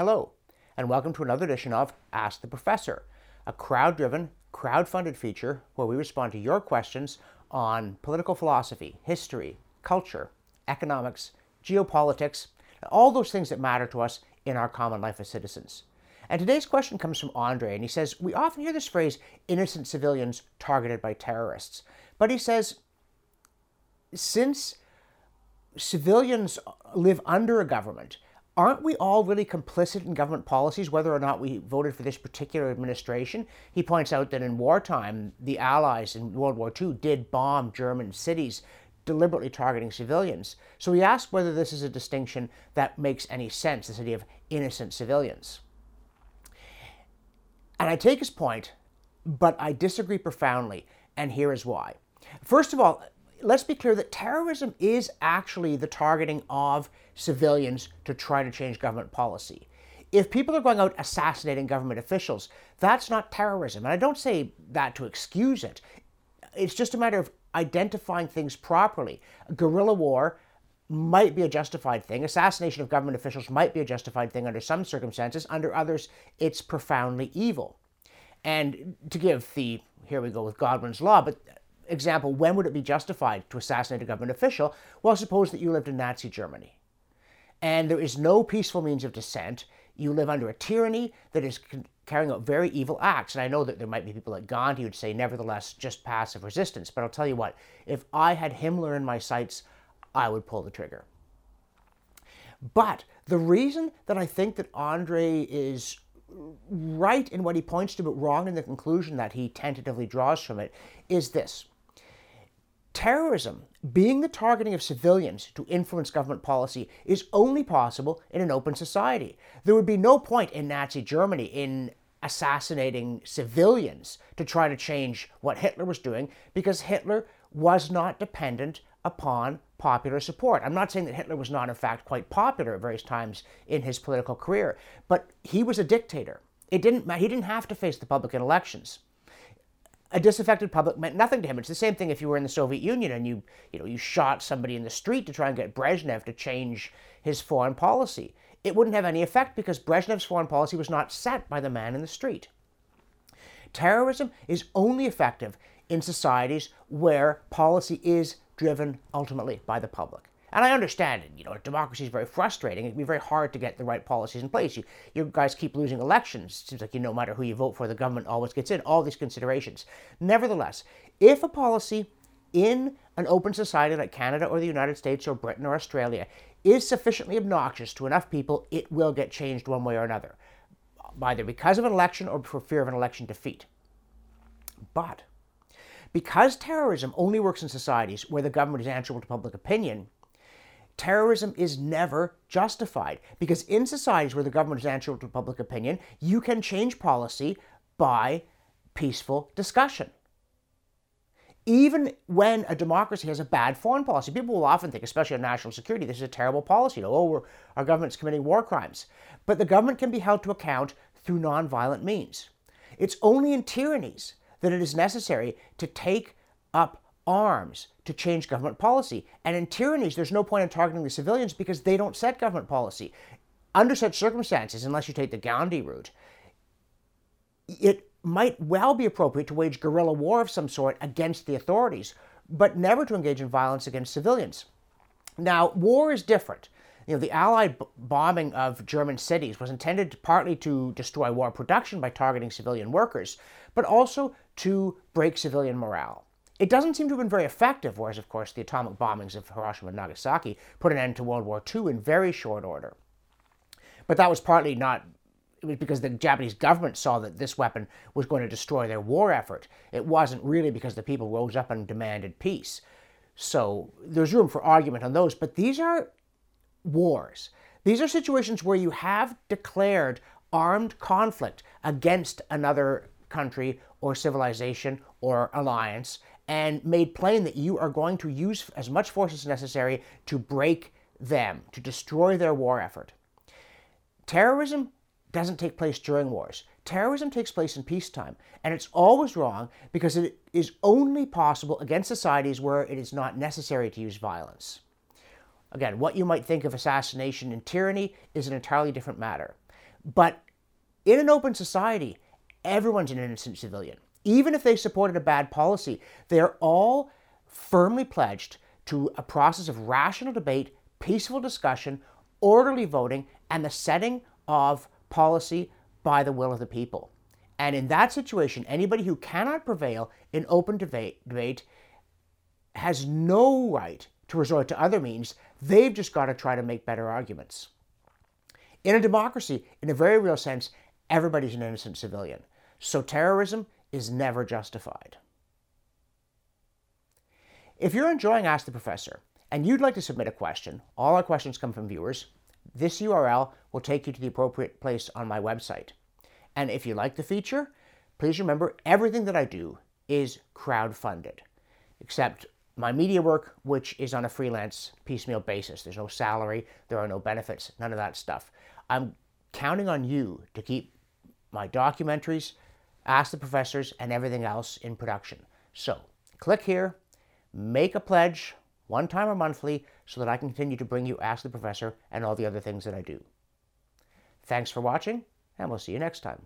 Hello, and welcome to another edition of Ask the Professor, a crowd driven, crowd funded feature where we respond to your questions on political philosophy, history, culture, economics, geopolitics, all those things that matter to us in our common life as citizens. And today's question comes from Andre, and he says, We often hear this phrase, innocent civilians targeted by terrorists. But he says, since civilians live under a government, aren't we all really complicit in government policies, whether or not we voted for this particular administration? He points out that in wartime, the Allies in World War II did bomb German cities, deliberately targeting civilians. So he asks whether this is a distinction that makes any sense, this idea of innocent civilians. And I take his point, but I disagree profoundly, and here is why. First of all, let's be clear that terrorism is actually the targeting of civilians to try to change government policy. If people are going out assassinating government officials, that's not terrorism. And I don't say that to excuse it. It's just a matter of identifying things properly. Guerrilla war might be a justified thing. Assassination of government officials might be a justified thing under some circumstances. Under others, it's profoundly evil. And to give the, here we go with Godwin's law, but example, when would it be justified to assassinate a government official? Well, suppose that you lived in Nazi Germany and there is no peaceful means of dissent. You live under a tyranny that is carrying out very evil acts. And I know that there might be people like Gandhi who'd say, nevertheless, just passive resistance. But I'll tell you what, if I had Himmler in my sights, I would pull the trigger. But the reason that I think that Andre is right in what he points to, but wrong in the conclusion that he tentatively draws from it, is this Terrorism, being the targeting of civilians to influence government policy, is only possible in an open society. There would be no point in Nazi Germany in assassinating civilians to try to change what Hitler was doing because Hitler was not dependent upon popular support. I'm not saying that Hitler was not, in fact, quite popular at various times in his political career, but he was a dictator. It didn't, he didn't have to face the public in elections a disaffected public meant nothing to him. It's the same thing if you were in the Soviet Union and you, you know, you shot somebody in the street to try and get Brezhnev to change his foreign policy. It wouldn't have any effect because Brezhnev's foreign policy was not set by the man in the street. Terrorism is only effective in societies where policy is driven ultimately by the public. And I understand it. You know, democracy is very frustrating. It can be very hard to get the right policies in place. You, you guys keep losing elections. It seems like you, no matter who you vote for, the government always gets in. All these considerations. Nevertheless, if a policy in an open society like Canada or the United States or Britain or Australia is sufficiently obnoxious to enough people, it will get changed one way or another, either because of an election or for fear of an election defeat. But because terrorism only works in societies where the government is answerable to public opinion, terrorism is never justified because in societies where the government is answerable to public opinion, you can change policy by peaceful discussion. Even when a democracy has a bad foreign policy, people will often think, especially on national security, this is a terrible policy. You know, oh, our government's committing war crimes. But the government can be held to account through nonviolent means. It's only in tyrannies that it is necessary to take up arms to change government policy. And in tyrannies, there's no point in targeting the civilians because they don't set government policy. Under such circumstances, unless you take the Gandhi route, it might well be appropriate to wage guerrilla war of some sort against the authorities, but never to engage in violence against civilians. Now, war is different. You know, the Allied b- bombing of German cities was intended partly to destroy war production by targeting civilian workers, but also to break civilian morale. It doesn't seem to have been very effective, whereas, of course, the atomic bombings of Hiroshima and Nagasaki put an end to World War II in very short order. But that was partly not it was because the Japanese government saw that this weapon was going to destroy their war effort. It wasn't really because the people rose up and demanded peace. So there's room for argument on those, but these are wars. These are situations where you have declared armed conflict against another country or civilization or alliance and made plain that you are going to use as much force as necessary to break them, to destroy their war effort. Terrorism doesn't take place during wars. Terrorism takes place in peacetime, and it's always wrong because it is only possible against societies where it is not necessary to use violence. Again, what you might think of assassination and tyranny is an entirely different matter. But in an open society, everyone's an innocent civilian. Even if they supported a bad policy, they're all firmly pledged to a process of rational debate, peaceful discussion, orderly voting, and the setting of policy by the will of the people. And in that situation, anybody who cannot prevail in open debate, debate has no right to resort to other means. They've just got to try to make better arguments. In a democracy, in a very real sense, everybody's an innocent civilian. So terrorism is never justified. If you're enjoying Ask the Professor and you'd like to submit a question, all our questions come from viewers. This URL will take you to the appropriate place on my website. And if you like the feature, please remember everything that I do is crowd-funded, except my media work, which is on a freelance piecemeal basis. There's no salary, there are no benefits, none of that stuff. I'm counting on you to keep my documentaries, Ask the Professors, and everything else in production. So click here, make a pledge, one time or monthly, so that I can continue to bring you Ask the Professor and all the other things that I do. Thanks for watching, and we'll see you next time.